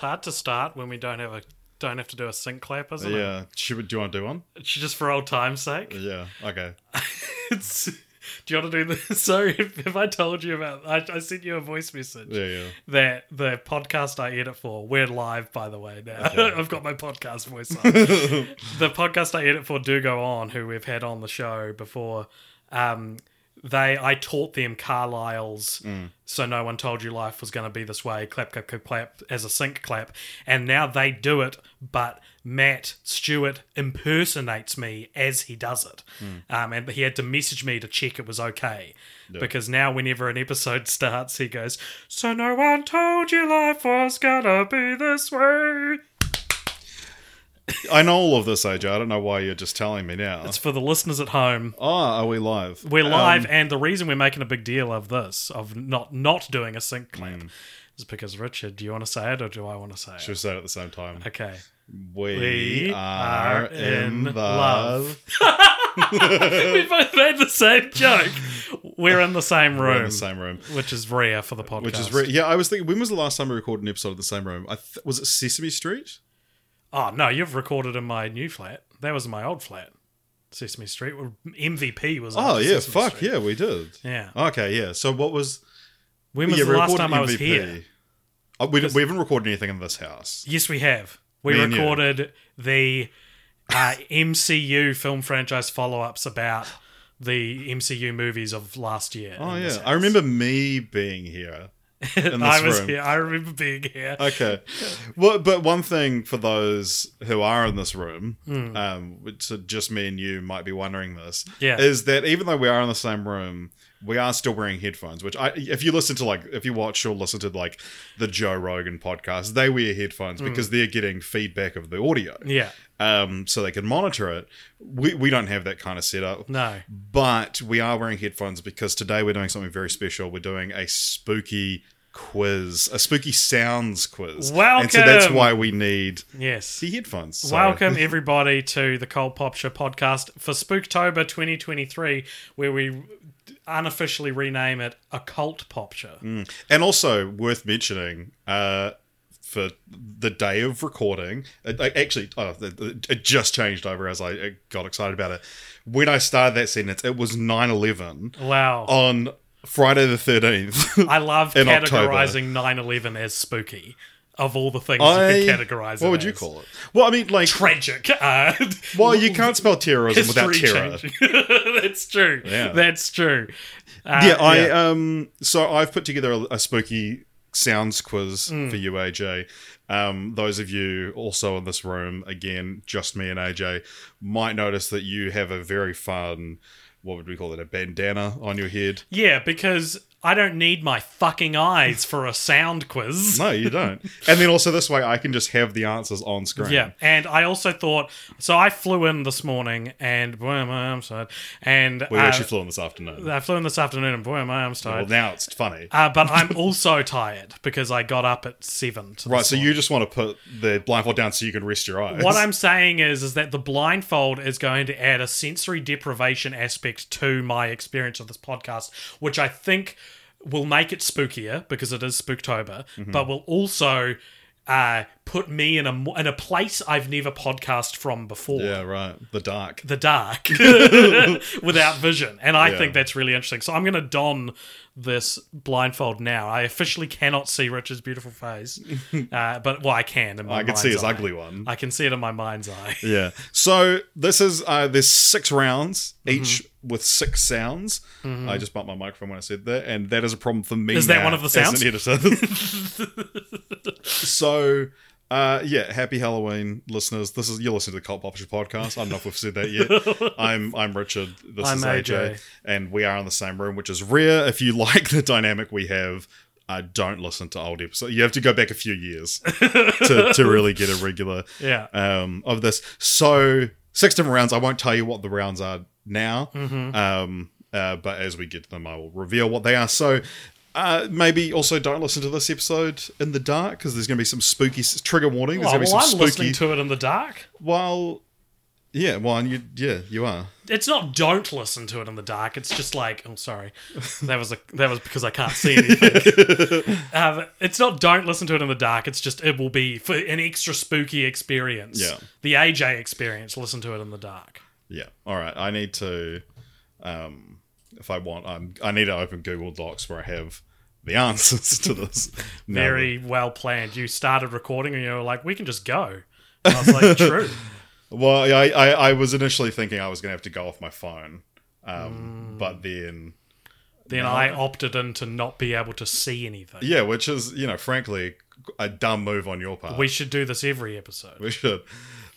Hard to start when we don't have a don't have to do a sync clap, isn't it? Yeah. Should do you want to do one? It's just for old time's sake. Yeah. Okay. It's, do you want to do this? Sorry if, if I told you about. I, I sent you a voice message. Yeah, yeah. That the podcast I edit for, we're live by the way now. I've got my podcast voice on. the podcast I edit for do go on, who we've had on the show before. Um, they I taught them Carlisle's so no one told you life was going to be this way clap clap clap clap as a sync clap. And now they do it but Matt Stewart impersonates me as he does it. Um, and he had to message me to check it was okay. Because now whenever an episode starts he goes so no one told you life was gonna be this way I know all of this, AJ. I don't know why you're just telling me now. it's for the listeners at home oh, are we live? We're Um, live, and the reason we're making a big deal of this, of not not doing a sync clap, Mm. is because Richard, do you want to say it or do I want to say Should we say it at the same time? Okay. We, We are, in love. we both made the same joke. We're in the same room, We're in the same room. which is rare for the podcast. Which is re- yeah. I was thinking, when was the last time we recorded an episode of the same room? I th- was it Sesame Street? Oh no, you've recorded in my new flat. That was my old flat, Sesame Street. MVP was. Oh yeah, Sesame fuck Street. yeah, we did. yeah. Okay, yeah. So what was? When was yeah, the last time I was MVP. here? Oh, we, we haven't recorded anything in this house. Yes, we have. We Me recorded the uh, MCU film franchise follow ups about the MCU movies of last year. Oh yeah, I remember me being here. In I was room. here. I remember being here. Okay. Well, but one thing for those who are in this room, Hmm. um, which just me and you might be wondering this, Yeah. is that even though we are in the same room, we are still wearing headphones. Which I, if you listen to like, if you watch or listen to like the Joe Rogan podcast, they wear headphones because they're getting feedback of the audio. Yeah. um, so they can monitor it. We we don't have that kind of setup. No. But we are wearing headphones because today we're doing something very special. We're doing a spooky quiz, a spooky sounds quiz. Welcome. And so that's why we need Yes. the headphones. So- Welcome everybody to the Cult Popture podcast for Spooktober 2023, where we unofficially rename it Occult Popture. And also worth mentioning, uh, for the day of recording, actually, oh, it, just changed over as I got excited about it. When I started that sentence, it was 9 11 Wow. on Friday the 13th. I love categorizing 9 11 as spooky. Of all the things I- you can categorize What would you call it? Well, I mean, like, Tragic. Uh, well, you can't spell terrorism without terror. That's true. Yeah. That's true. Uh, yeah, I um. So I've put together a, a spooky sounds quiz Mm. for you, AJ. Um, those of you also in this room, again, just me and AJ, might notice that you have a very fun. What would we call it? A bandana on your head? Yeah, because I don't need my fucking eyes for a sound quiz. No, you don't. and then also this way, I can just have the answers on screen. Yeah, and I also thought so. I flew in this morning, and boy, am I arms tired. And We uh, actually flew in this afternoon. I flew in this afternoon, and boy, am I arms tired. well, now it's funny. uh, but I'm also tired because I got up at seven. to right, so morning. you just want to put the blindfold down so you can rest your eyes. What I'm saying is, is that the blindfold is going to add a sensory deprivation aspect to my experience of this podcast, which I think will make it spookier because it is Spooktober, Mm-hmm. but will also uh, put me in a in a place I've never podcast from before. Yeah, right. The dark. The dark without vision. And I Yeah. think that's really interesting. So I'm going to don this blindfold now. I officially cannot see Richard's beautiful face. Uh, but, well, I can. In my I can see his eye. ugly one. I can see it in my mind's eye. Yeah. So this is uh there's six rounds, Mm-hmm. each with six sounds. I just bumped my microphone when I said that, and that is a problem for me. Is that one of the sounds? so uh yeah, happy Halloween listeners. This is you're listening to the Cult Poptures podcast. I don't know if we've said that yet. I'm I'm Richard. This I'm is AJ, AJ. and we are in the same room, which is rare. If you like the dynamic we have, uh, don't listen to old episodes. You have to go back a few years to, to really get a regular Yeah. um, of this. So six different rounds. I won't tell you what the rounds are now, Mm-hmm. um, uh, but as we get to them, I will reveal what they are. So. Uh, maybe also don't listen to this episode in the dark because there's going to be some spooky trigger warning. There's Oh, going to well, be I'm some listening spooky. to it in the dark. Well, yeah, well, you, yeah, you are. It's not don't listen to it in the dark. It's just like oh sorry, that was a that was because I can't see anything. um, it's not don't listen to it in the dark. It's just it will be for an extra spooky experience. Yeah. the AJ experience. Listen to it in the dark. Yeah. All right. I need to, um, if I want, I'm, I need to open Google Docs where I have the answers to this. Very well planned. You started recording and you were like, we can just go. And I was like, true. Well, I, I, I was initially thinking I was going to have to go off my phone, Mm. um, but then Then I opted in to not be able to see anything. yeah, which is you know frankly a dumb move on your part. We should do this every episode. We should.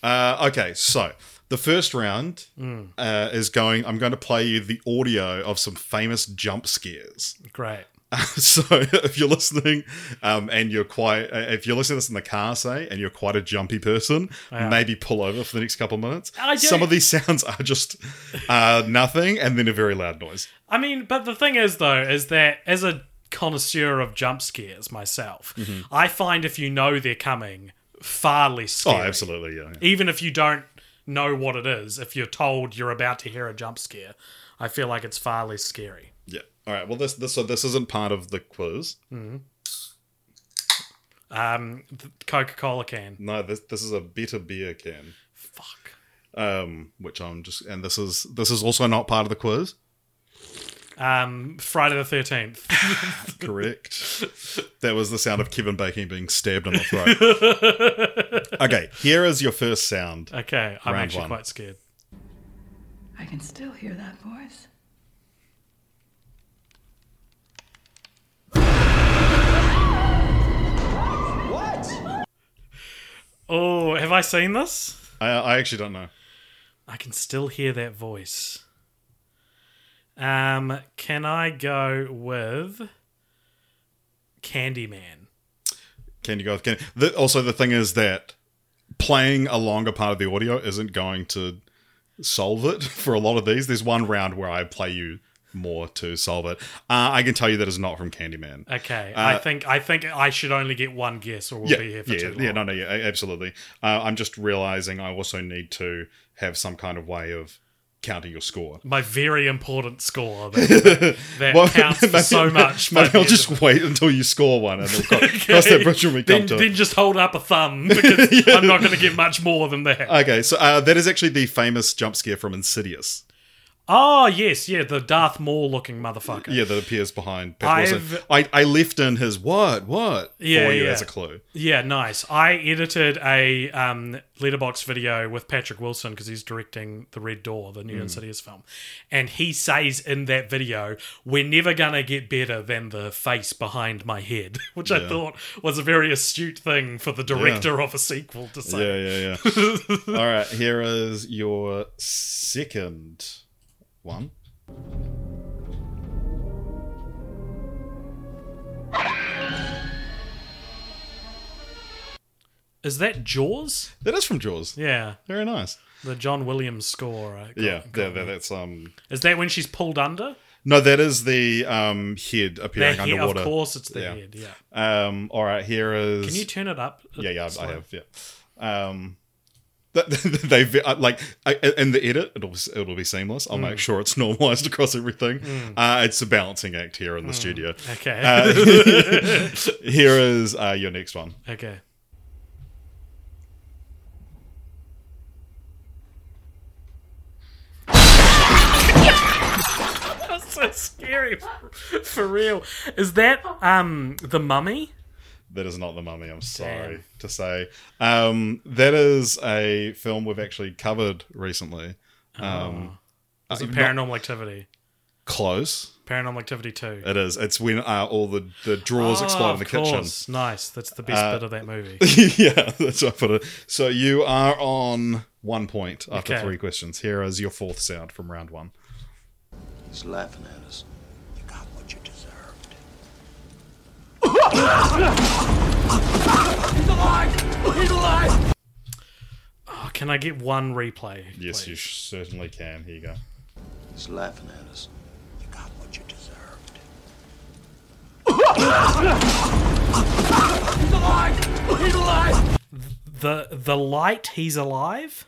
Uh, okay, so the first round Mm. uh, is going. I'm going to play you the audio of some famous jump scares. Great. so if you're listening um, and you're quite uh, if you're listening to this in the car say and you're quite a jumpy person maybe pull over for the next couple of minutes some of these sounds are just uh, nothing and then a very loud noise I mean, but the thing is, though, is that as a connoisseur of jump scares myself, I find if you know they're coming, far less oh absolutely yeah, yeah. Even if you don't know what it is, if you're told you're about to hear a jump scare, I feel like it's far less scary. yeah. All right. Well this this so this isn't part of the quiz. Um, Coca Cola can. no this this is a better beer can. Fuck. um which i'm just and this is this is also not part of the quiz Um, Friday the Thirteenth. Correct. that was the sound of Kevin Bacon being stabbed in the throat. okay, here is your first sound. Okay, I'm actually one. quite scared. I can still hear that voice. What? Oh, have I seen this? I, I actually don't know. I can still hear that voice. Um, can I go with Candyman? Can you go? Can the, also the thing is that playing a longer part of the audio isn't going to solve it for a lot of these. There's one round where I play you more to solve it. Uh, I can tell you that is not from Candyman. Okay, I think I think I should only get one guess, or we'll yeah, be here for yeah, too long. yeah, no, no, yeah, absolutely. Uh, I'm just realizing I also need to have some kind of way of counting your score. My very important score that, that Well, counts for so much. by Maybe I'll just of wait until you score one, and we'll cro- cross that bridge when we come then, to then it. just hold up a thumb because I'm not going to get much more than that. Okay, so uh, that is actually the famous jump scare from Insidious. Oh yes, yeah, the Darth Maul looking motherfucker. Yeah, that appears behind Patrick Wilson. I've- I, I left in his what what Yeah, for you yeah. as a clue. Yeah, nice. I edited a um, Letterboxd video with Patrick Wilson because he's directing The Red Door, the Hmm. new Insidious film, and he says in that video, "We're never gonna get better than the face behind my head," which I Yeah. thought was a very astute thing for the director of a sequel to say. Yeah, yeah, yeah. All right, here is your second one. Is that Jaws? That is from Jaws. Yeah, Very nice. the John Williams score. got- Yeah, got that, that, that's um. Is that when she's pulled under? No, that is the um head The appearing head, underwater. of course, it's the Yeah. head. Yeah. Um. All right, here is. Can you turn it up? Yeah, yeah, I- I have. Yeah. Um, they've uh, like in the edit it'll it'll be seamless. I'll mm. make sure it's normalized across everything. Mm. uh, it's a balancing act here in the mm. studio. Okay. Uh, here is uh, your next one. Okay. That's so scary for real. Is that um the mummy? That is not the mummy. I'm sorry Damn. to say. Um, that is a film we've actually covered recently. Um, Is uh, it not- Paranormal Activity? close. Paranormal Activity two. It is. It's when uh, all the the drawers Oh, explode in of the kitchen. Nice. That's the best Uh, bit of that movie. yeah, that's what I put it. So you are on one point after Okay. three questions. Here is your fourth sound from round one. He's laughing at us. You got what you deserved. Oh, can I get one replay? Yes, please? you certainly can. Here you go. He's laughing at us. You got what you deserved. He's alive! He's alive! The the light. He's alive.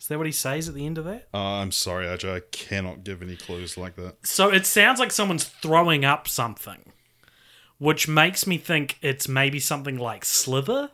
Is that what he says at the end of that? Uh, I'm sorry, AJ. I cannot give any clues like that. So it sounds like someone's throwing up something, which makes me think it's maybe something like Slither.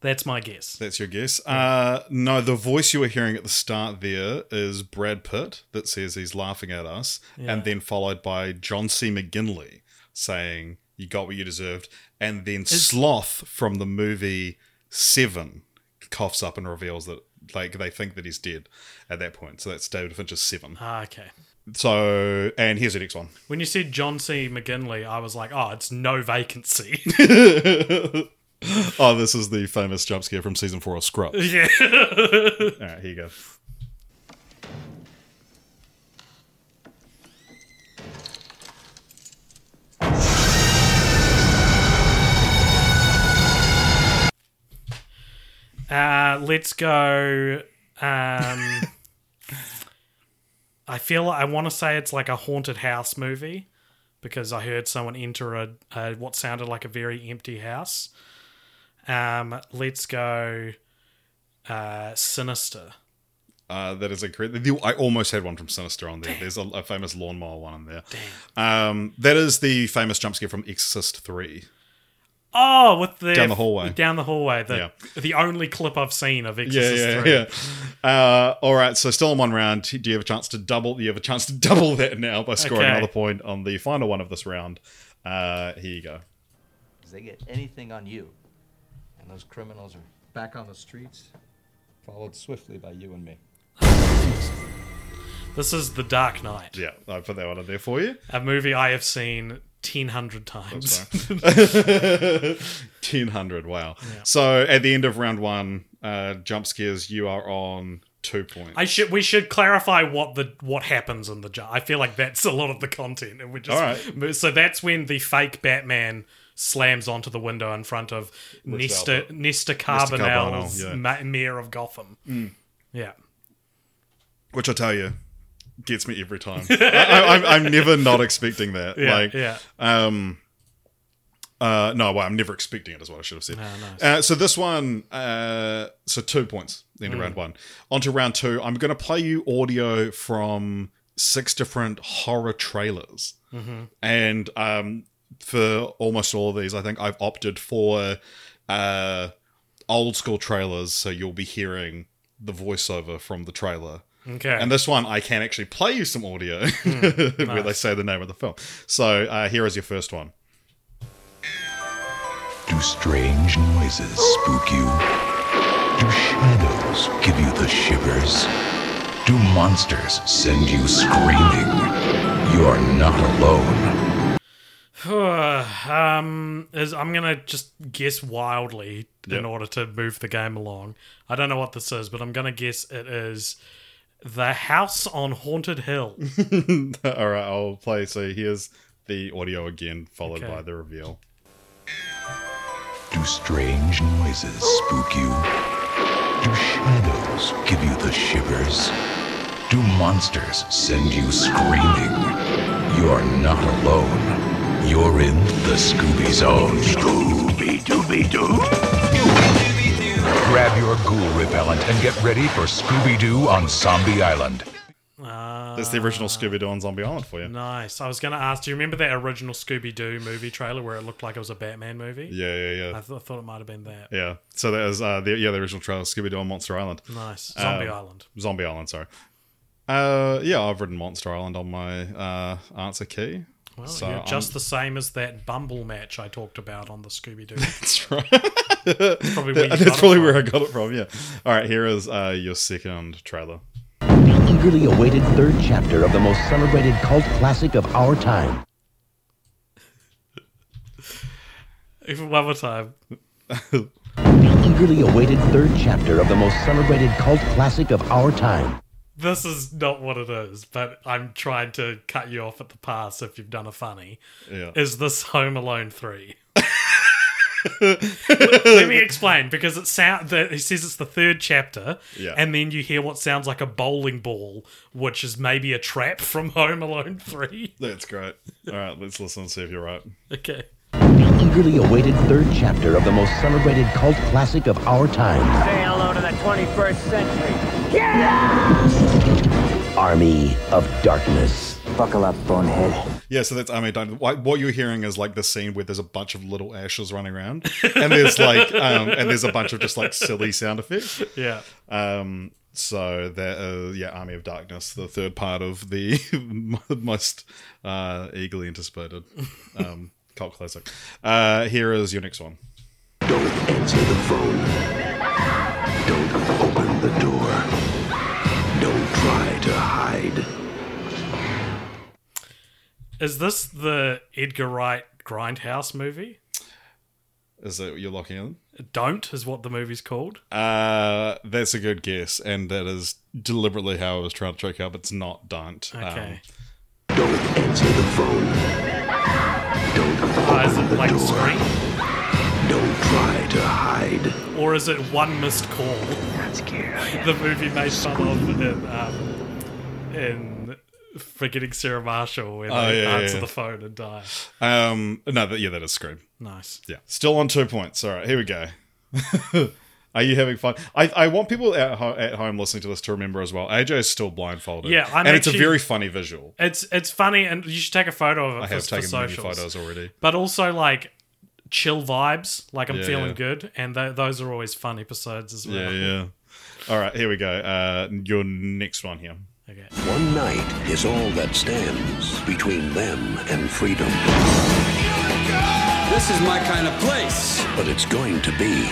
That's my guess. That's your guess. Uh, no, the voice you were hearing at the start there is Brad Pitt that says he's laughing at us, and then followed by John C. McGinley saying, You got what you deserved. And then Sloth from the movie Seven coughs up and reveals that like they think that he's dead at that point. So that's David Fincher's Seven. Ah, okay. So, and here's the next one. When you said John C. McGinley, I was like, oh, it's no vacancy. oh, this is the famous jump scare from season four of Scrubs. yeah. All right, here you go. Uh, let's go. Um, I feel I want to say it's like a haunted house movie because I heard someone enter a, a what sounded like a very empty house. Um, let's go. Uh, sinister. Uh, that is incorrect. The- I almost had one from Sinister on there. There's a, a famous lawnmower one in there. Um, that is the famous jump scare from Exorcist 3. Oh, with the Down the hallway. Down the hallway. The Yeah. the only clip I've seen of Yeah, Exorcist yeah, 3. yeah. Uh, all right, so still in one round. Do you have a chance to double? You have a chance to double that now by scoring Okay. another point on the final one of this round. Uh, here you go. If they get anything on you, and those criminals are back on the streets, followed swiftly by you and me. This is The Dark Knight, Yeah, I put that one in there for you. a movie I have seen 1,000 times. 1000, wow. So at the end of round one, uh, jump scares, you are on two points. I should we should clarify what the what happens in the jar. I feel like that's a lot of the content, and we just All right. so that's when the fake Batman slams onto the window in front of Nesta Albert. Nestor Carbonell, yeah. ma- mayor of Gotham. Yeah, which I tell you gets me every time. I, I, I'm, I'm never not expecting that. yeah, like, yeah. um, uh, no, well, I'm never expecting it. Is what I should have said. Nice. uh, so this one, uh, so two points into Mm. round one. On to round two. I'm going to play you audio from six different horror trailers, Mm-hmm. and um, for almost all of these, I think I've opted for uh, old school trailers. So you'll be hearing the voiceover from the trailer. Okay. And this one, I can actually play you some audio where they say the name of the film. So uh, here is your first one. Do strange noises spook you? Do shadows give you the shivers? Do monsters send you screaming? You're not alone. um, is I'm gonna just guess wildly Yep. in order to move the game along. I don't know what this is, but I'm gonna guess it is the House on Haunted Hill. All right, I'll play. So here's the audio again, followed Okay. by the reveal. Do strange noises spook you? Do shadows give you the shivers? Do monsters send you screaming? You're not alone. You're in the Scooby Zone. Scooby Dooby Doo. Grab your ghoul repellent and get ready for Scooby Doo on Zombie Island. That's the original Scooby Doo on Zombie Island for you. Nice. I was going to ask, do you remember that original Scooby Doo movie trailer where it looked like it was a Batman movie? Yeah, yeah, I, yeah. th- I thought it might have been that. Yeah. So that was uh, the yeah the original trailer Scooby Doo on Monster Island, Nice. Zombie Um, Island. Zombie Island. Sorry. Uh, yeah, I've written Monster Island on my uh, answer key. Well, So you're just I'm- the same as that Bumble match I talked about on the Scooby Doo. That's right. probably where That's got it probably where I got it from. Yeah. All right. Here is uh, your second trailer. The eagerly awaited third chapter of the most celebrated cult classic of our time. Even one more time. The eagerly awaited third chapter of the most celebrated cult classic of our time. This is not what it is, but I'm trying to cut you off at the pass if you've done a funny. Yeah. Is this Home Alone 3? Let me explain because it sound that he says it's the third chapter, Yeah. and then you hear what sounds like a bowling ball, which is maybe a trap from Home Alone 3. That's great. All right. Let's listen and see if you're right. Okay. The eagerly awaited third chapter of the most celebrated cult classic of our time. Say hello to the 21st century. Army of Darkness. Buckle up, bonehead. Yeah, so that's Army of don't- what what you're hearing is like the scene where there's a bunch of little ashes running around, and there's like, um, and there's a bunch of just like silly sound effects. Yeah. Um, so that uh, yeah, Army of Darkness, the third part of the most uh, eagerly anticipated um, cult classic. Uh, here is your next one. Don't answer the phone. Don't open the door. Don't try Is this the Edgar Wright Grindhouse movie? Is that what you're locking in? Don't is what the movie's called. Uh, that's a good guess, and that is deliberately how I was trying to trick out. But it's not. Don't. Okay. Don't answer the phone. Don't Oh, is open it the like door. Scream? Don't try to hide. Or is it One Missed Call? That's cute. the movie made fun of in, um, in Forgetting Sarah Marshall they Oh, yeah, answer yeah. the phone and die. Um, no, that, yeah, that is Scream. Nice. Yeah, still on two points. All right, here we go. Are you having fun? I, I want people at, ho- at home listening to this to remember as well. AJ is still blindfolded. Yeah, I'm and it's a very funny visual. It's it's funny and you should take a photo of it I for, have taken many photos already. But also like chill vibes, like I'm Yeah, feeling yeah. good, and th- those are always fun episodes as well. Yeah, yeah. All right, here we go. Uh, your next one here. Okay. One night is all that stands between them and freedom. This is my kind of place. But it's going to be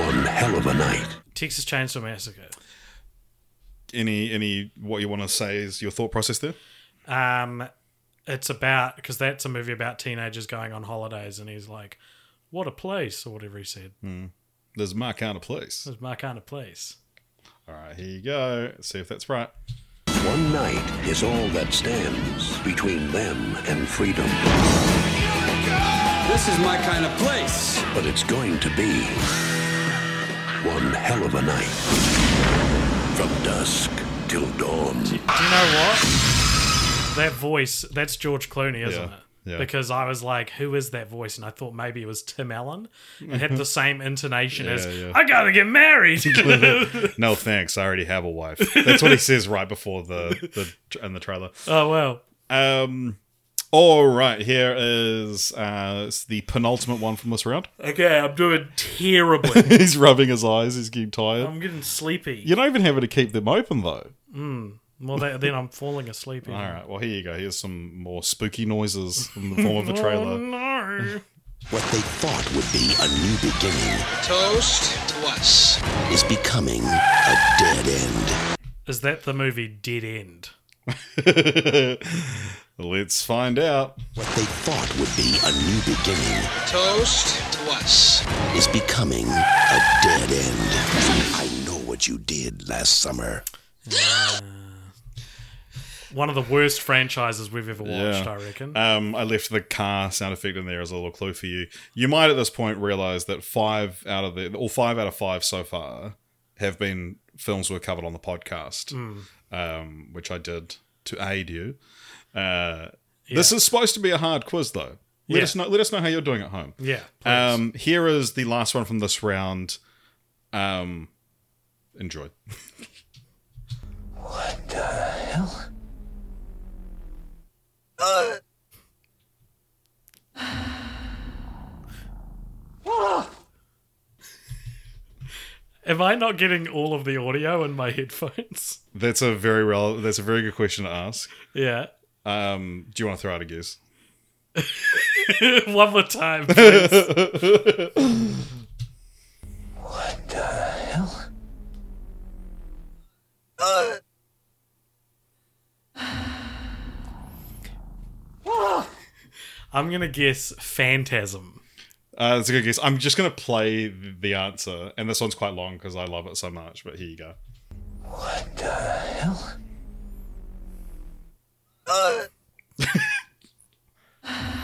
one hell of a night. Texas Chainsaw Massacre. Any any what you want to say is your thought process there? Um, it's about because that's a movie about teenagers going on holidays, and he's like, "What a place," or whatever he said. Hmm. There's my kind of place. This is my kind of place. All right, here you go. Let's see if that's right. One night is all that stands between them and freedom. This is my kind of place. But it's going to be one hell of a night. From dusk till dawn. Do you know what? That voice, that's George Clooney, isn't Yeah, it? Yeah. Because I was like, who is that voice? And I thought maybe it was Tim Allen. It had the same intonation Yeah, as, yeah. I gotta get married. no thanks, I already have a wife. That's what he says right before the the in the trailer. oh, well. Um, all right, here is uh the penultimate one from this round. Okay, I'm doing terribly. he's rubbing his eyes. He's getting tired. I'm getting sleepy. You're not even having to keep them open though. Well, that, then I'm falling asleep. All right, well here you go. Here's some more spooky noises in the form of a trailer. Oh, no. What they thought would be a new beginning Toast to us. is becoming a dead end. Is that the movie Dead End? Let's find out. What they thought would be a new beginning Toast to us. is becoming a dead end. I know what you did last summer. Uh, One of the worst franchises we've ever watched, Yeah. I reckon. Um, I left the car sound effect in there as a little clue for you. You might at this point realize that five out of the, or five out of five so far, have been films we've covered on the podcast, um, which I did to aid you. Uh, This is supposed to be a hard quiz, though. Let Yeah. us know. Let us know how you're doing at home. yeah. please. Um, here is the last one from this round. Um, enjoy. What the hell? Am I not getting all of the audio in my headphones? That's a very rel- That's a very good question to ask. Yeah. Um, do you want to throw out a guess? One more time, please. I'm gonna guess phantasm. Uh, that's a good guess. I'm just gonna play the answer, and this one's quite long because I love it so much. But here you go. What the hell? This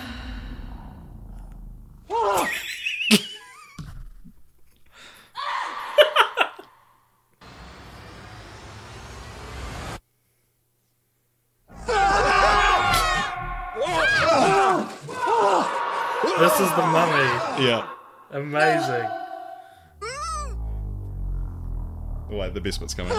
Yeah. Amazing. Wait, the best bit's coming.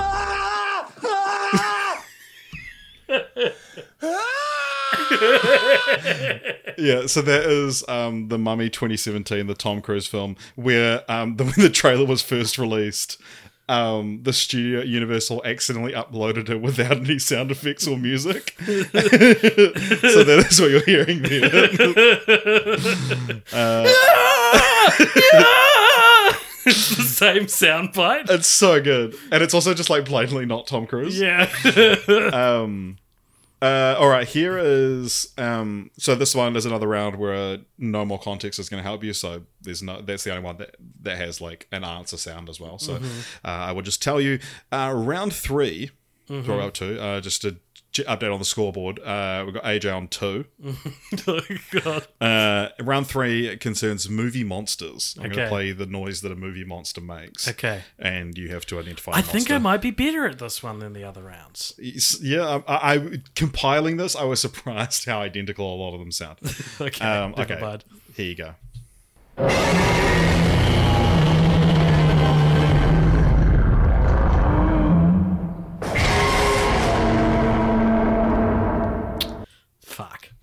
yeah, so that is um, the Mummy 2017, the Tom Cruise film, where um, the, when the trailer was first released, um, the studio Universal accidentally uploaded it without any sound effects or music. so that is what you're hearing there. Uh, it's the same sound bite. it's so good, and it's also just like blatantly not Tom Cruise. Yeah. um uh all right here is um so this one is another round where no more context is going to help you so there's no that's the only one that that has like an answer sound as well so Mhm. uh, i will just tell you uh round 3 Mhm. throw up two uh just to update on the scoreboard uh we've got aj on two oh, God. uh round three concerns movie monsters i'm Okay. gonna play the noise that a movie monster makes Okay. and you have to identify I think I might be better at this one than the other rounds. Yeah, I, I compiling this, I was surprised how identical a lot of them sound. Okay, um, okay. mind. Here you go.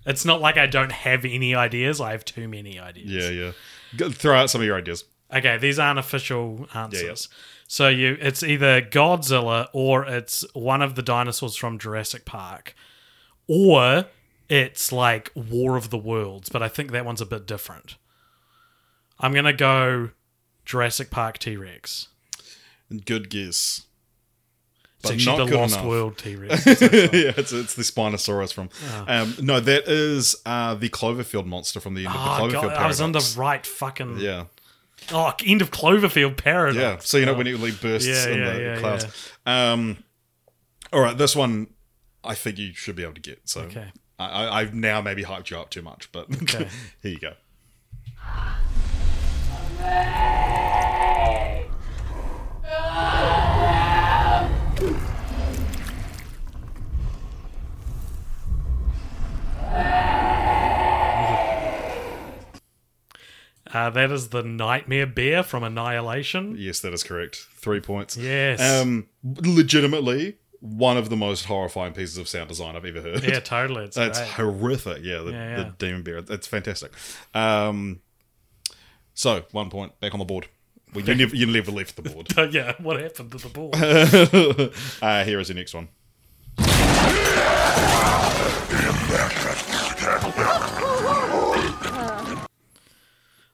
It's not like I don't have any ideas. I have too many ideas. Yeah, yeah. Go, throw out some of your ideas. Okay, these aren't official answers. So you it's either Godzilla or it's one of the dinosaurs from Jurassic Park. Or it's like War of the Worlds, but I think that one's a bit different. I'm going to go Jurassic Park T-Rex. Good guess. It's But actually not the good Lost enough. World T-Rex. yeah, it's, it's the Spinosaurus from. Oh. Um, no, that is uh, the Cloverfield monster from the end of the Oh, Cloverfield God, I was on paradox. the right fucking Yeah. Oh, end of Cloverfield paradox. Yeah. So you know Oh. when it like bursts Yeah, in yeah, the yeah, clouds. Um, all right, this one I think you should be able to get. So Okay. I, I, I've now maybe hyped you up too much, but Okay. here you go. Uh, that is the Nightmare Bear from Annihilation. Yes, that is correct. Three points. Yes. Um, legitimately, one of the most horrifying pieces of sound design I've ever heard. Yeah, totally. It's That's horrific. Yeah, the, Yeah, the demon bear. It's fantastic. Um, so one point back on the board. Well, you never, you never left the board. Yeah, what happened to the board? uh, here is the next one.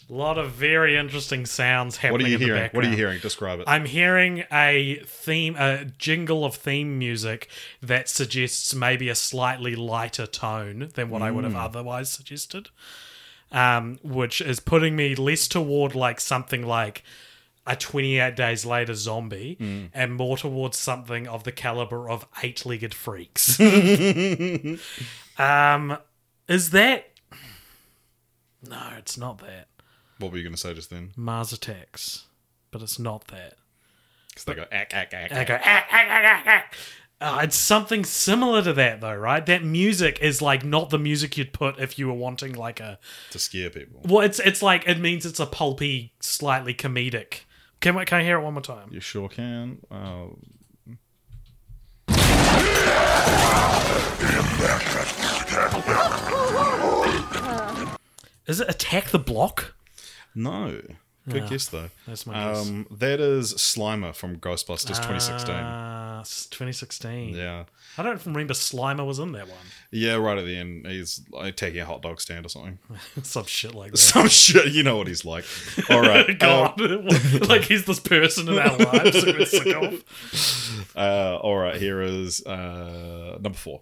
A lot of very interesting sounds happening. What are you in the hearing? What are you hearing? Describe it. I'm hearing a theme, a jingle of theme music that suggests maybe a slightly lighter tone than what I would have Mm. otherwise suggested, um, which is putting me less toward like something like a 28 Days Later zombie Mm. and more towards something of the caliber of Eight Legged Freaks. um, is that. No, it's not that. What were you going to say just then? Mars Attacks, but it's not that. Because they go ack ack ack. I go, "Ah, ah, ah, ah, ah." Uh, it's something similar to that, though, right? That music is like not the music you'd put if you were wanting like a. to scare people. Well, it's it's like it means it's a pulpy, slightly comedic. Can I, can I hear it one more time? You sure can. Uh, Is it Attack the Block? No. Good Yeah, guess though. that's my guess. Um, that is Slimer from Ghostbusters 2016. Uh, s- 2016. yeah, I don't remember Slimer was in that one. yeah, right at the end, he's like taking a hot dog stand or something. Some shit like that. Some shit, you know what he's like. All right, God, um, like he's this person in our lives sick of. uh, all right, here is uh, number four.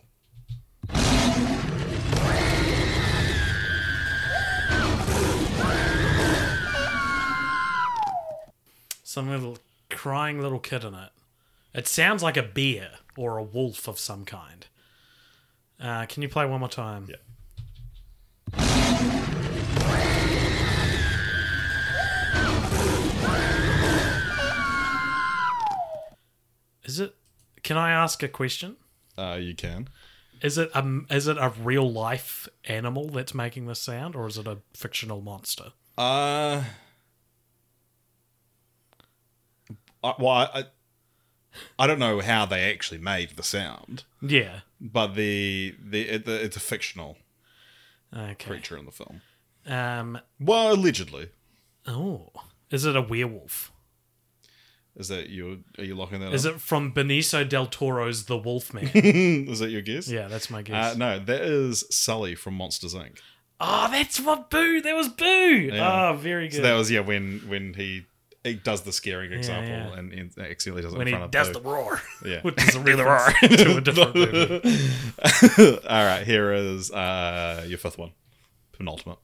Some little crying little kid in it. It sounds like a bear or a wolf of some kind. Uh, can you play one more time? Yeah. Is it? Can I ask a question? Uh, you can. Is it a is it a real life animal that's making this sound, or is it a fictional monster? Uh, I, well, I, I- don't know how they actually made the sound, Yeah. but the the, it, the it's a fictional Okay. creature in the film. Um. Well, allegedly. Oh, is it a werewolf? Is that you? Are you locking that? Is up? it from Benicio del Toro's The Wolfman? is that your guess? yeah, that's my guess. Uh, no, that is Sully from Monsters Inc. Oh, that's what Boo. That was Boo. Yeah. Oh, very good. So that was yeah when when he he does the scaring example yeah. and, accidentally does it when in he front does of the roar. Yeah. which is a the reference to a different movie. All right, here is uh, your fifth one, penultimate.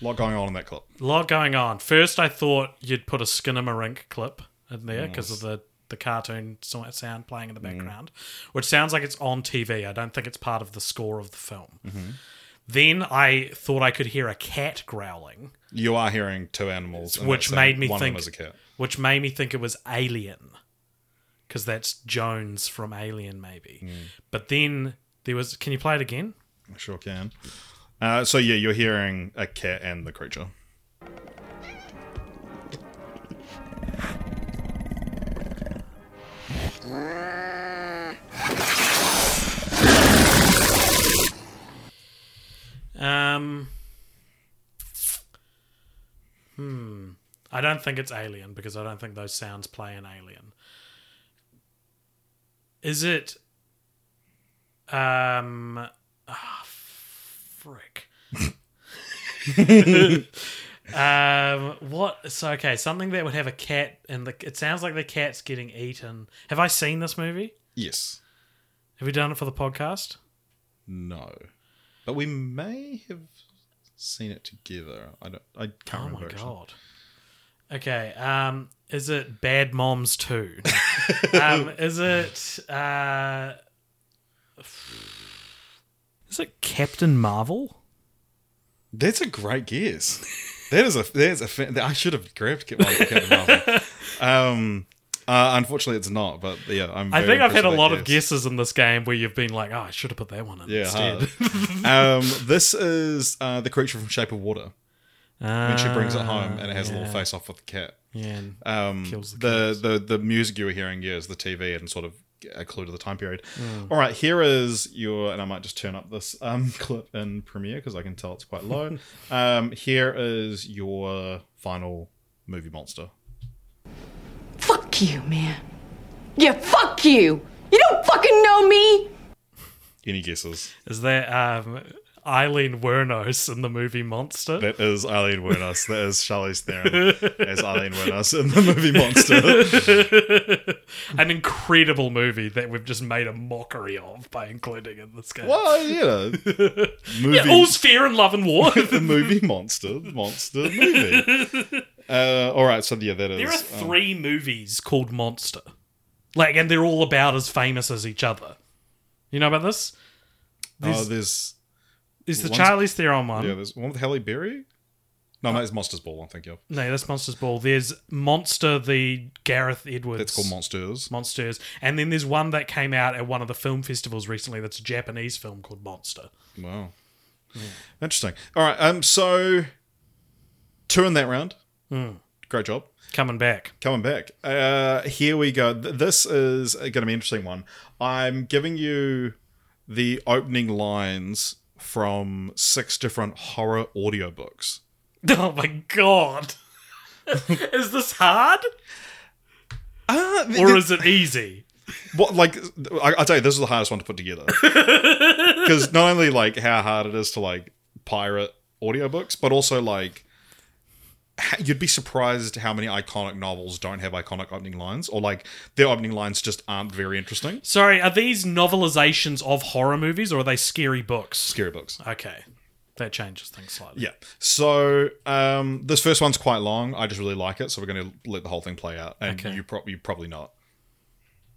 A lot going on in that clip. A lot going on. First, I thought you'd put a Skinamarink clip in there because of the the cartoon sound playing in the background, which sounds like it's on TV. I don't think it's part of the score of the film. Then I thought I could hear a cat growling, You are hearing two animals, which made me think of them a cat. which made me think it was Alien, because that's Jones from Alien, maybe. Hmm. But then there was. Can you play it again? I sure can. Uh, so yeah, you're hearing a cat and the creature. Um. Hmm. I don't think it's Alien because I don't think those sounds play in Alien. Is it? Um. Ah, frick. um. What? So okay, something that would have a cat, and the it sounds like the cat's getting eaten. Have I seen this movie? Yes. Have we done it for the podcast? No. But we may have seen it together. I don't. I can't Oh remember. my god. Okay. Um, is it Bad Moms Two? um, is it? Uh, is it Captain Marvel? That's a great guess. That is a there's a I should have grabbed Captain Marvel. Um, uh, unfortunately, it's not. But yeah, I'm. I think I've had a lot that of guesses in this game where you've been like, "Oh, I should have put that one in Yeah. instead." um, this is uh, the creature from Shape of Water. when she brings it home and it has a little face off with the cat. Yeah, Um, kills the the, the, the music you were hearing, yeah, is the TV and sort of a clue to the time period. Mm. All right, here is your, and I might just turn up this um, clip in Premiere because I can tell it's quite low. um, here is your final movie monster. Fuck you, man. Yeah, fuck you. You don't fucking know me. Any guesses? Is that um, Aileen Wuornos in the movie Monster? That is Aileen Wuornos. that is Charlize Theron as Aileen Wuornos in the movie Monster. An incredible movie that we've just made a mockery of by including in this game. well, yeah. Movie, Yeah, all's fair in love and war. the movie Monster. Monster movie. Uh, all right, so yeah, that is. There are um, three movies called Monster. Like, and they're all about as famous as each other. You know about this? oh, There's, there's the one's- Charlize Theron one. Yeah, there's one with Halle Berry. No, no, it's Monsters Ball. I'm thinking of. No, that's Monsters Ball. There's Monster, the Gareth Edwards. That's called Monsters. Monsters. And then there's one that came out at one of the film festivals recently that's a Japanese film called Monster. Wow. Interesting. All right. Um. So two in that round. Hmm. great job. Coming back. Coming back. Uh, here we go. Th- This is going to be an interesting one. I'm giving you the opening lines from six different horror audiobooks. Oh my god. is this hard? Uh, or is it easy? What like I, I tell you, this is the hardest one to put together because not only like how hard it is to like pirate audiobooks, but also like you'd be surprised how many iconic novels don't have iconic opening lines, or like their opening lines just aren't very interesting. Sorry, are these novelizations of horror movies or are they scary books? Scary books. Okay. That changes things slightly. Yeah. So um, this first one's quite long. I just really like it, so we're going to let the whole thing play out, and Okay. you, pro- you probably not.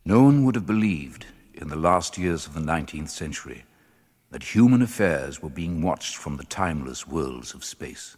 No one would have believed in the last years of the 19th century that human affairs were being watched from the timeless worlds of space.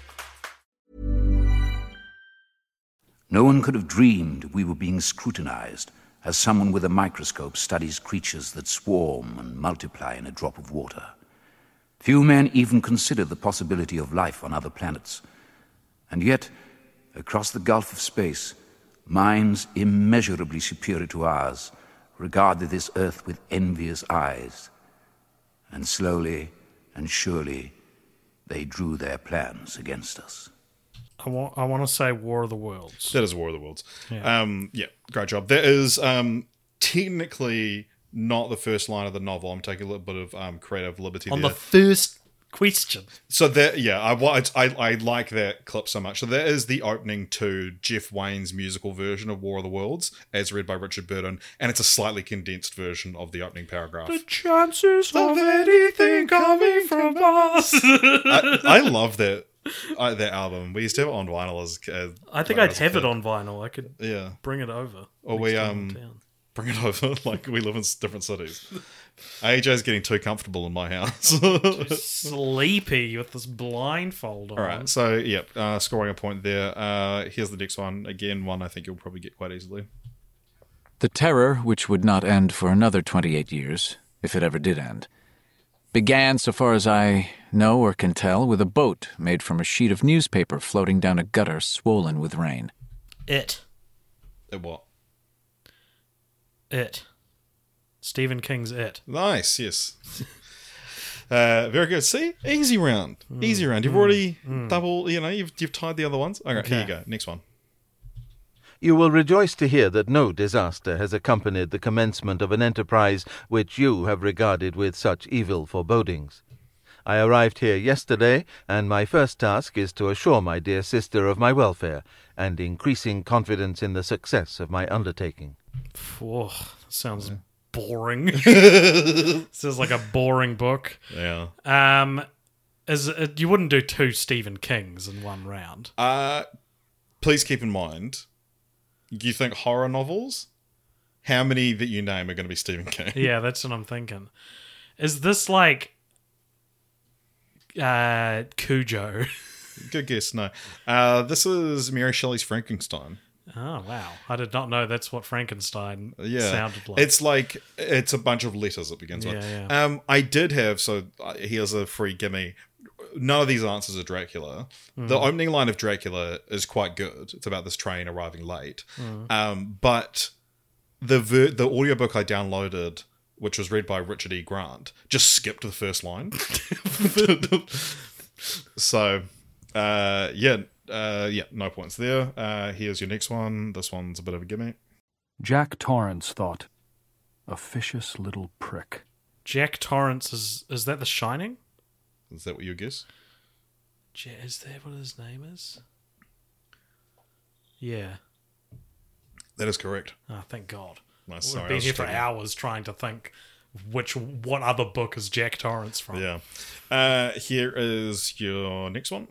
No one could have dreamed we were being scrutinized as someone with a microscope studies creatures that swarm and multiply in a drop of water. Few men even consider the possibility of life on other planets. And yet, across the gulf of space, minds immeasurably superior to ours regarded this earth with envious eyes. And slowly and surely, they drew their plans against us. I want I want to say War of the Worlds. That is War of the Worlds. Yeah. Um, yeah, great job. That is um, technically not the first line of the novel. I'm taking a little bit of um, creative liberty On there. the first question. so that yeah, I, I I like that clip so much. So that is the opening to Jeff Wayne's musical version of War of the Worlds, as read by Richard Burton, and it's a slightly condensed version of the opening paragraph. The chances of anything coming from us. I, I love that uh, that album. We used to have it on vinyl as. Uh, I think I'd have it on vinyl. I could Yeah. bring it over. Or we um bring it over like we live in different cities. AJ's getting too comfortable in my house. sleepy with this blindfold on. All right, so yep, uh, scoring a point there. Uh, here's the next one. Again, one I think you'll probably get quite easily. The terror, which would not end for another 28 years, if it ever did end, began, so far as I know or can tell, with a boat made from a sheet of newspaper floating down a gutter swollen with rain. It. It what? It. Stephen King's It. Nice, yes. Uh, very good. See, easy round, Mm, easy round. You've mm, already mm. double. You know, you've you've tied the other ones. Okay, here you go. Next one. You will rejoice to hear that no disaster has accompanied the commencement of an enterprise which you have regarded with such evil forebodings. I arrived here yesterday, and my first task is to assure my dear sister of my welfare and increasing confidence in the success of my undertaking. Whoa, that sounds boring. this is like a boring book. Yeah. Um, is it, you wouldn't do two Stephen Kings in one round. Uh, please keep in mind, you think horror novels? How many that you name are going to be Stephen King? yeah, that's what I'm thinking. Is this like uh Cujo? Good guess. No, uh, this is Mary Shelley's Frankenstein. Oh wow, I did not know that's what Frankenstein Yeah, sounded like. It's like it's a bunch of letters it begins with. Yeah, yeah. Um, I did have so uh, here's a free gimme. None of these answers are Dracula. The Mm. opening line of Dracula is quite good. It's about this train arriving late. Mm. Um, but the ver- the audiobook I downloaded, which was read by Richard E. Grant, just skipped the first line. so, uh, yeah, uh, yeah, no points there. Uh, here's your next one. This one's a bit of a gimme. Jack Torrance thought, officious little prick. Jack Torrance is is that The Shining? Is that what you guess? Ja- Is that what his name is? Yeah. That is correct. Oh, thank God. No, We've been here for struggling. hours trying to think which what other book is Jack Torrance from? Yeah. Uh, here is your next one.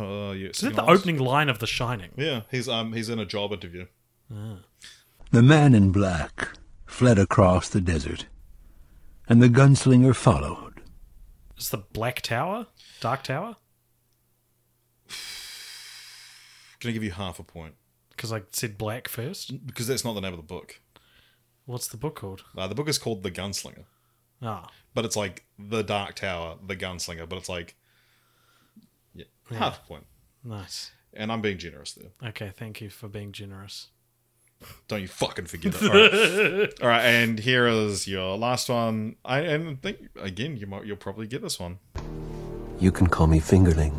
Uh, yeah, Is it the opening line of The Shining? Yeah, he's um he's in a job interview. The man in black fled across the desert, and the gunslinger followed. It's the Black Tower, Dark Tower, Gonna give you half a point because I said black first. because that's not the name of the book. What's the book called? Uh, the book is called The Gunslinger, Ah, but it's like the Dark Tower, the Gunslinger, but it's like yeah, Yeah. half point. nice. And I'm being generous there. Okay, thank you for being generous. Don't you fucking forget it. All right. All right, and here is your last one. I and I think again you might you'll probably get this one. You can call me Fingerling.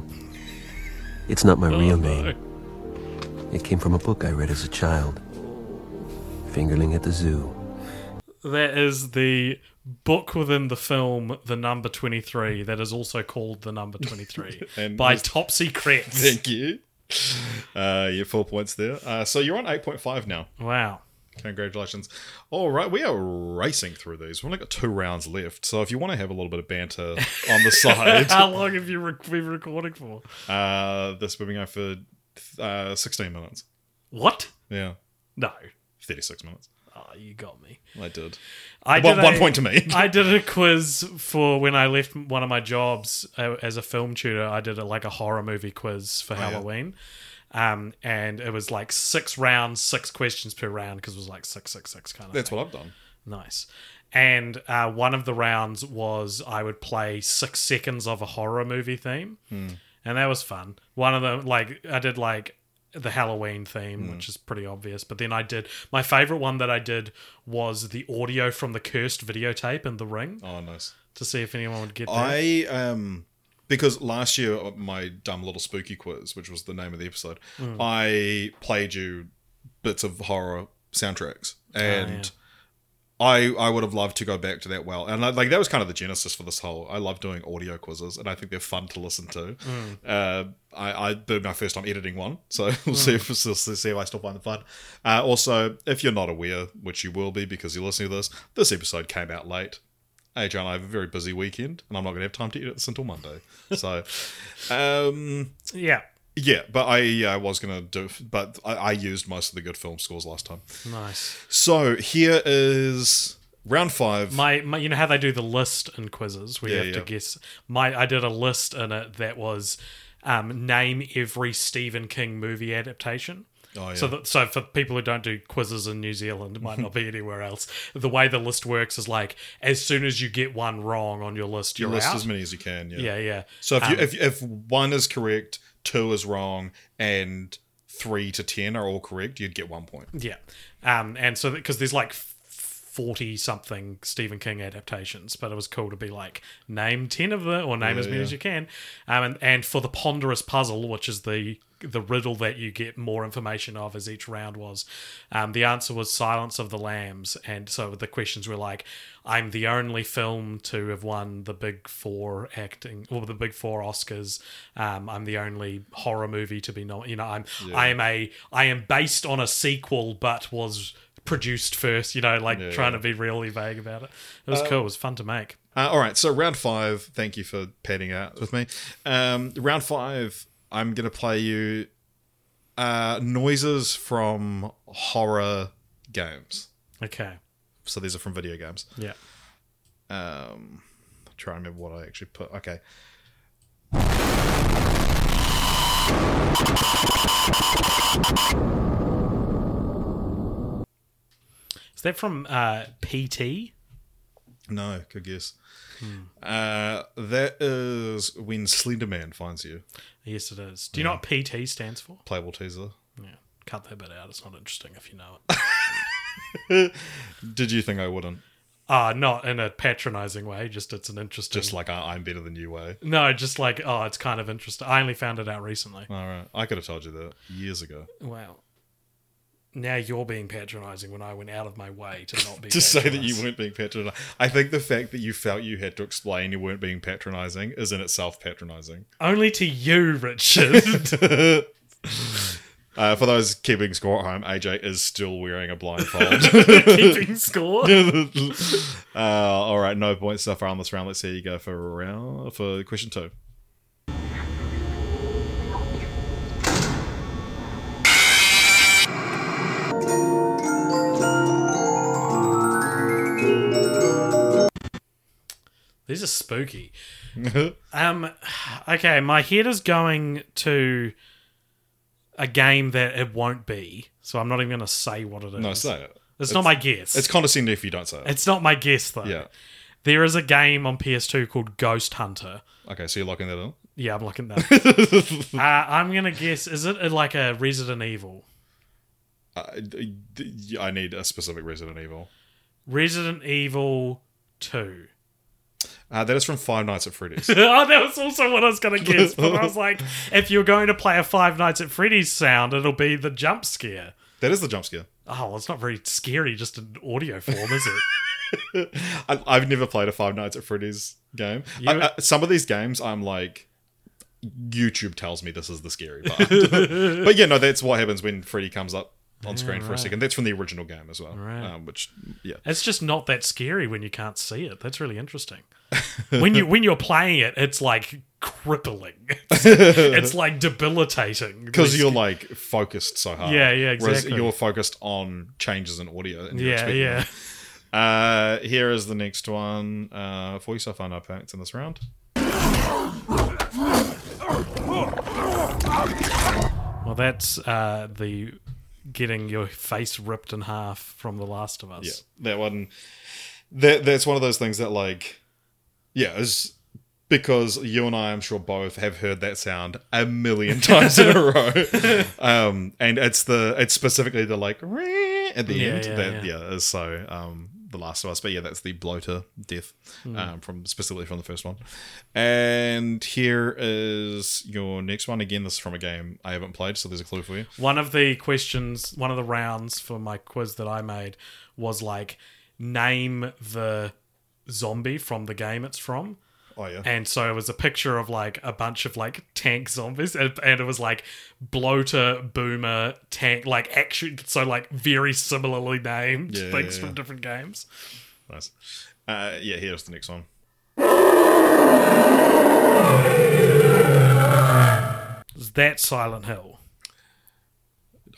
It's not my Oh, real no. name. It came from a book I read as a child. Fingerling at the Zoo. That is the book within the film, The Number 23, that is also called The Number 23 And by this- Top Secret. Thank you. Uh, yeah, four points there. Uh, so you're on eight point five now. Wow. Congratulations. All right, we are racing through these. We've only got two rounds left. So if you want to have a little bit of banter on the side, How long have you re- been recording for? uh, this will be going for uh, 16 minutes. What? Yeah. No. 36 minutes. Oh, you got me. I did. I one, did one a- point to me. I did a quiz for when I left one of my jobs uh, as a film tutor. I did a, like a horror movie quiz for Oh, yeah. Halloween. Um, and it was like six rounds, six questions per round because it was like six, six, six kind of. That's thing. what I've done. Nice. And uh, one of the rounds was I would play six seconds of a horror movie theme, Hmm. and that was fun. One of them, like I did, like the Halloween theme, Hmm. which is pretty obvious. But then I did my favorite one that I did was the audio from the cursed videotape in the ring Oh, nice. to see if anyone would get that. I um because last year uh, my dumb little spooky quiz, which was the name of the episode, Mm. I played you bits of horror soundtracks, Oh, and I I would have loved to go back to that well, and I, like that was kind of the genesis for this whole. I love doing audio quizzes, and I think they're fun to listen to. Mm. Uh, I I did my first time editing one, so we'll Mm. see if we'll see if I still find the fun. Uh, also, if you're not aware, which you will be because you're listening to this, this episode came out late. AJ and I have a very busy weekend, and I'm not going to have time to edit this until Monday. So, um, yeah, yeah, but I yeah, I was going to do, but I, I used most of the good film scores last time. nice. So here is round five. My, my, you know how they do the list in quizzes where Yeah, you have yeah. to guess. My, I did a list in it that was um, name every Stephen King movie adaptation. Oh, yeah. So, that, so for people who don't do quizzes in New Zealand, it might not be anywhere else. The way the list works is like as soon as you get one wrong on your list, you you're list out. as many as you can. Yeah, Yeah, yeah. So if you Um, if if one is correct, two is wrong, and three to ten are all correct, you'd get one point. Yeah, um, and so because there's like forty something Stephen King adaptations, but it was cool to be like name ten of them or name Yeah, as many yeah. as you can. Um, and, and for the ponderous puzzle, which is the the riddle that you get more information of as each round was, um, the answer was Silence of the Lambs, and so the questions were like, I'm the only film to have won the big four acting or the big four Oscars. Um, I'm the only horror movie to be not, you know, I'm Yeah. I am a I am based on a sequel, but was produced first. You know, like Yeah. trying to be really vague about it. It was Um, cool. It was fun to make. Uh, all right, so round five. Thank you for padding out with me. Um, round five, I'm gonna play you uh, noises from horror games. Okay. So these are from video games. Yeah. Um, try and remember what I actually put. Okay. Is that from uh, PT? No, good guess. Hmm. Uh, that is when Slenderman finds you. Yes, it is. Do you know what PT stands for? Playable teaser. Yeah. Cut that bit out. It's not interesting if you know it. Did you think I wouldn't? Uh, not in a patronizing way. Just it's an interesting. Just like I, I'm better than you way. No, just like oh, it's kind of interesting. I only found it out recently. All right, I could have told you that years ago. Wow. Now you're being patronizing when I went out of my way to not be. to say that you weren't being patronizing. I think the fact that you felt you had to explain you weren't being patronizing is in itself patronizing. Only to you, Richard. Uh, for those keeping score at home, AJ is still wearing a blindfold. Keeping score? uh, all right, no points so far on this round. Let's see you go for round for question two. These are spooky. um, okay, my head is going to a game that it won't be, so I'm not even going to say what it is. No, say it. It's, not my guess. It's condescending if you don't say it. It's not my guess though. Yeah. There is a game on PS2 called Ghost Hunter. Okay, so you're locking that in. Yeah, I'm looking that. uh, I'm gonna guess. Is it like a Resident Evil? Uh, I need a specific Resident Evil. Resident Evil Two. Uh, that is from Five Nights at Freddy's. oh, that was also what I was gonna guess. But I was like, if you're going to play a Five Nights at Freddy's sound, it'll be the jump scare. That is the jump scare. Oh, well, it's not very scary, just in audio form, is it? I, I've never played a Five Nights at Freddy's game. You- I, I, some of these games, I'm like, YouTube tells me this is the scary part. but yeah, no, that's what happens when Freddy comes up on screen for a second. That's from the original game as well. Right. Um, which, yeah. It's just not that scary when you can't see it. That's really interesting. when you when you're playing it, it's like crippling. It's, it's like debilitating Because you're like focused so hard. Yeah, yeah, Whereas exactly. you're focused on changes in audio. And Yeah, yeah. Uh, here is the next one uh, for you so far. No packs in this round. Well, that's uh, the getting your face ripped in half from The Last of Us. Yeah, that one. That that's one of those things that like, yeah, is because you and I, I'm sure both have heard that sound a million times in a row. Um, and it's the it's specifically the like at the Yeah, end yeah, that yeah. yeah, so um the Last of Us. But yeah, that's the bloater death Hmm. um, from specifically from the first one. And here is your next one. Again, this is from a game I haven't played, so there's a clue for you. One of the questions, one of the rounds for my quiz that I made was like, name the zombie from the game it's from. Oh yeah. And so it was a picture of like a bunch of like tank zombies, and, and it was like bloater, boomer, tank, like action. So like very similarly named Yeah, things yeah, from different games. Nice. Uh, yeah, here's the next one. Is that Silent Hill?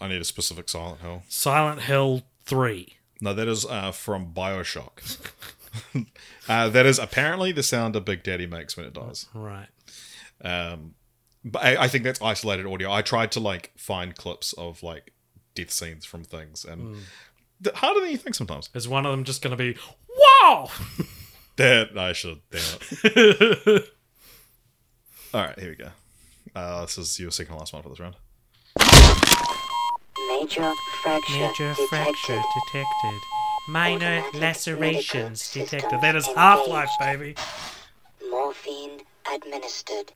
I need a specific Silent Hill. Silent Hill Three. No, that is uh, from Bioshock. uh, that is apparently the sound a Big Daddy makes when it dies. Right. Um, but I, I think that's isolated audio. I tried to like find clips of like death scenes from things, and th- harder than you think sometimes. Is one of them just going to be wow? That I should. Damn it. All right, here we go. Uh, this is your second last one for this round. Major fracture Major detected. fracture detected. Minor lacerations detected. That is Half Life, baby. Morphine administered.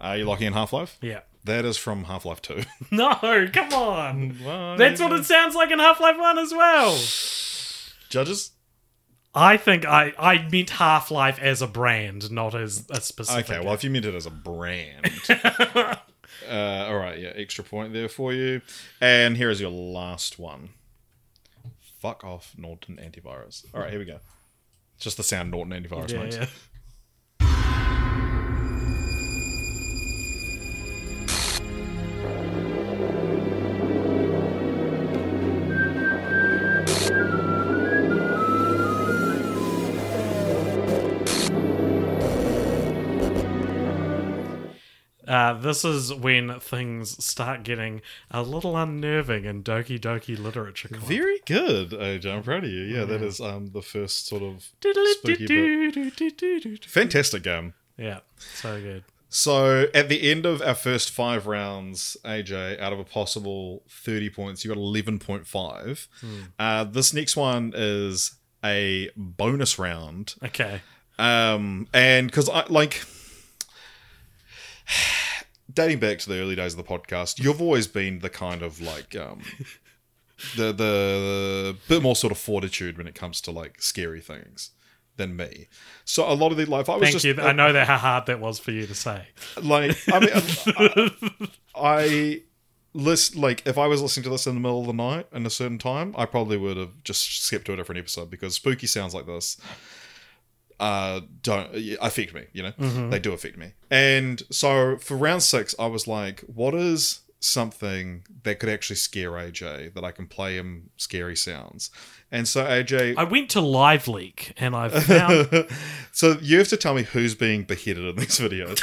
Are you locking in Half Life? Yeah. That is from Half Life Two. No, come on. Well, That's what it sounds like in Half Life 1 as well. Judges. I think I, I meant Half Life as a brand, not as a specific. Okay, well, if you meant it as a brand. uh, all right, yeah, extra point there for you. And here is your last one. Fuck off, Norton Antivirus. All right, here we go. Just the sound Norton Antivirus Yeah, makes. yeah. Uh, this is when things start getting a little unnerving in Doki Doki Literature Club. Very good, AJ. I'm proud of you. Yeah, that is um the first sort of spooky. Fantastic game. Yeah, so good. So at the end of our first five rounds, AJ, out of a possible 30 points, you got 11.5. Hmm. Uh, this next one is a bonus round. Okay. Um, and because I like dating back to the early days of the podcast, you've always been the kind of like um the the bit more sort of fortitude when it comes to like scary things than me. So a lot of the like, if I was Thank just you. I know that how hard that was for you to say. like I mean I, I list like if I was listening to this in the middle of the night in a certain time, I probably would have just skipped to a different episode because spooky sounds like this uh don't affect me, you know? Mhm. They do affect me. And so for round 6, I was like, what is something that could actually scare AJ that I can play him scary sounds? And so AJ I went to Live Leak and I found so you have to tell me who's being beheaded in these videos.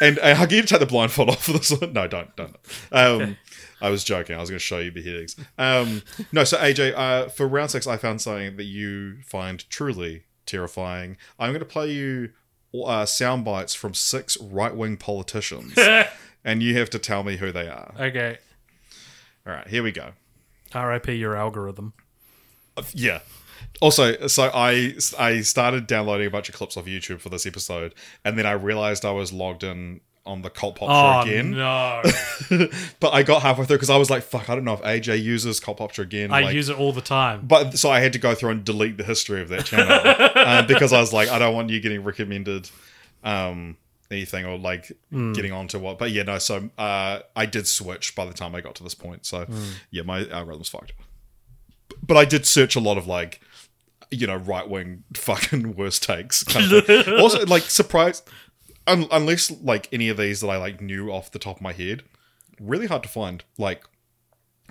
and uh, I'll get you to take the blindfold off for this one. No, don't, don't. Um, I was joking. I was going to show you beheadings. Um, no, so AJ, uh, for round six, I found something that you find truly terrifying. I'm going to play you uh, sound bites from six right wing politicians, and you have to tell me who they are. Okay. All right, here we go. RIP your algorithm. Yeah. Also, so I I started downloading a bunch of clips off YouTube for this episode, and then I realized I was logged in on the Cult Popture Oh, again. no. but I got halfway through because I was like, "Fuck, I don't know if AJ uses Cult Popture again." I like- use it all the time. but so I had to go through and delete the history of that channel uh, because I was like, I don't want you getting recommended um, anything or like Mm. getting onto what. But yeah, no. So uh, I did switch by the time I got to this point. So Mm. yeah, my algorithm's fucked. But I did search a lot of like, you know, right wing fucking worst takes. Kind of also, like surprise, un- unless like any of these that I like knew off the top of my head, really hard to find. Like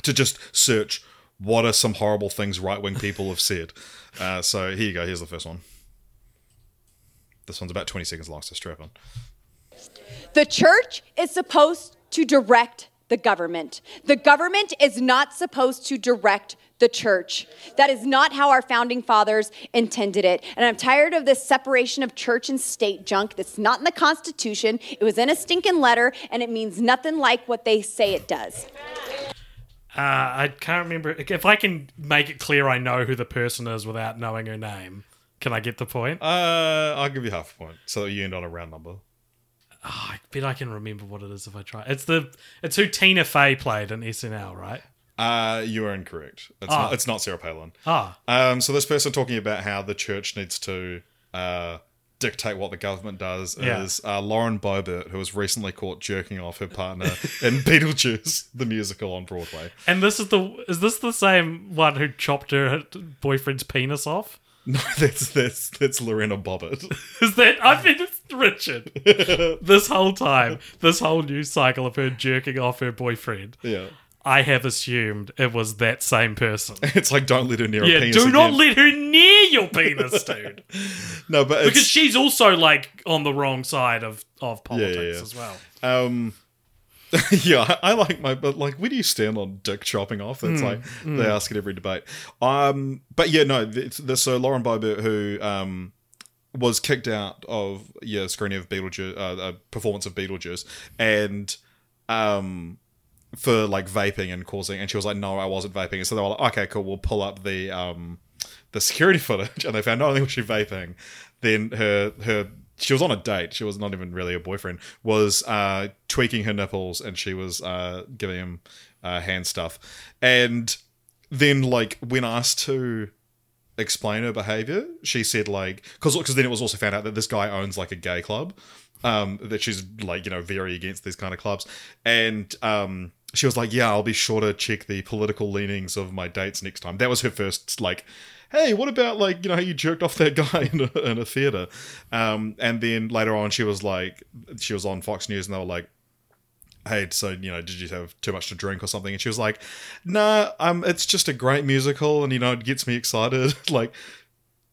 to just search what are some horrible things right wing people have said. Uh, so here you go. Here's the first one. This one's about 20 seconds long, so strap on. The church is supposed to direct the government. The government is not supposed to direct the church. That is not how our founding fathers intended it. And I'm tired of this separation of church and state junk that's not in the Constitution. It was in a stinking letter, and it means nothing like what they say it does. Uh, I can't remember. If I can make it clear I know who the person is without knowing her name, can I get the point? Uh, I'll give you half a point so that you end on a round number. Oh, I bet I can remember what it is if I try. It's the it's who Tina Fey played in SNL, right? Uh, you are incorrect. It's, Ah. not, it's not Sarah Palin. Ah. Um, so this person talking about how the church needs to uh, dictate what the government does Yeah. is uh, Lauren Boebert, who was recently caught jerking off her partner in Beetlejuice, the musical on Broadway. And this is the is this the same one who chopped her boyfriend's penis off? No, that's that's that's Lorena Bobbitt. Is that I mean it's Richard? this whole time, this whole news cycle of her jerking off her boyfriend. Yeah. I have assumed it was that same person. It's like don't let her near yeah, a penis. Yeah, do not again. let her near your penis, dude. No, but it's, because she's also like on the wrong side of of politics Yeah, yeah, yeah. as well. Um, yeah, I, I like my, but like, where do you stand on dick chopping off? That's Mm, like mm. they ask at every debate. Um, but yeah, no, it's the, so Lauren Boebert who um was kicked out of yeah screening of Beetlejuice, uh, a performance of Beetlejuice, and um for like vaping and causing, and she was like, no, I wasn't vaping, and so they were like, okay, cool, we'll pull up the um the security footage, and they found not only was she vaping, then her her she was on a date. She was not even really a boyfriend. Was uh, tweaking her nipples, and she was uh, giving him uh, hand stuff. And then, like, when asked to explain her behavior, she said like, because because then it was also found out that this guy owns like a gay club. Um, that she's like, you know, very against these kind of clubs, and um, she was like, "Yeah, I'll be sure to check the political leanings of my dates next time." That was her first like hey, what about like you know how you jerked off that guy in a, in a theater? Um, and then later on, she was like, she was on Fox News, and they were like, hey, so you know, did you have too much to drink or something? And she was like, nah, um, it's just a great musical, and you know, it gets me excited. like.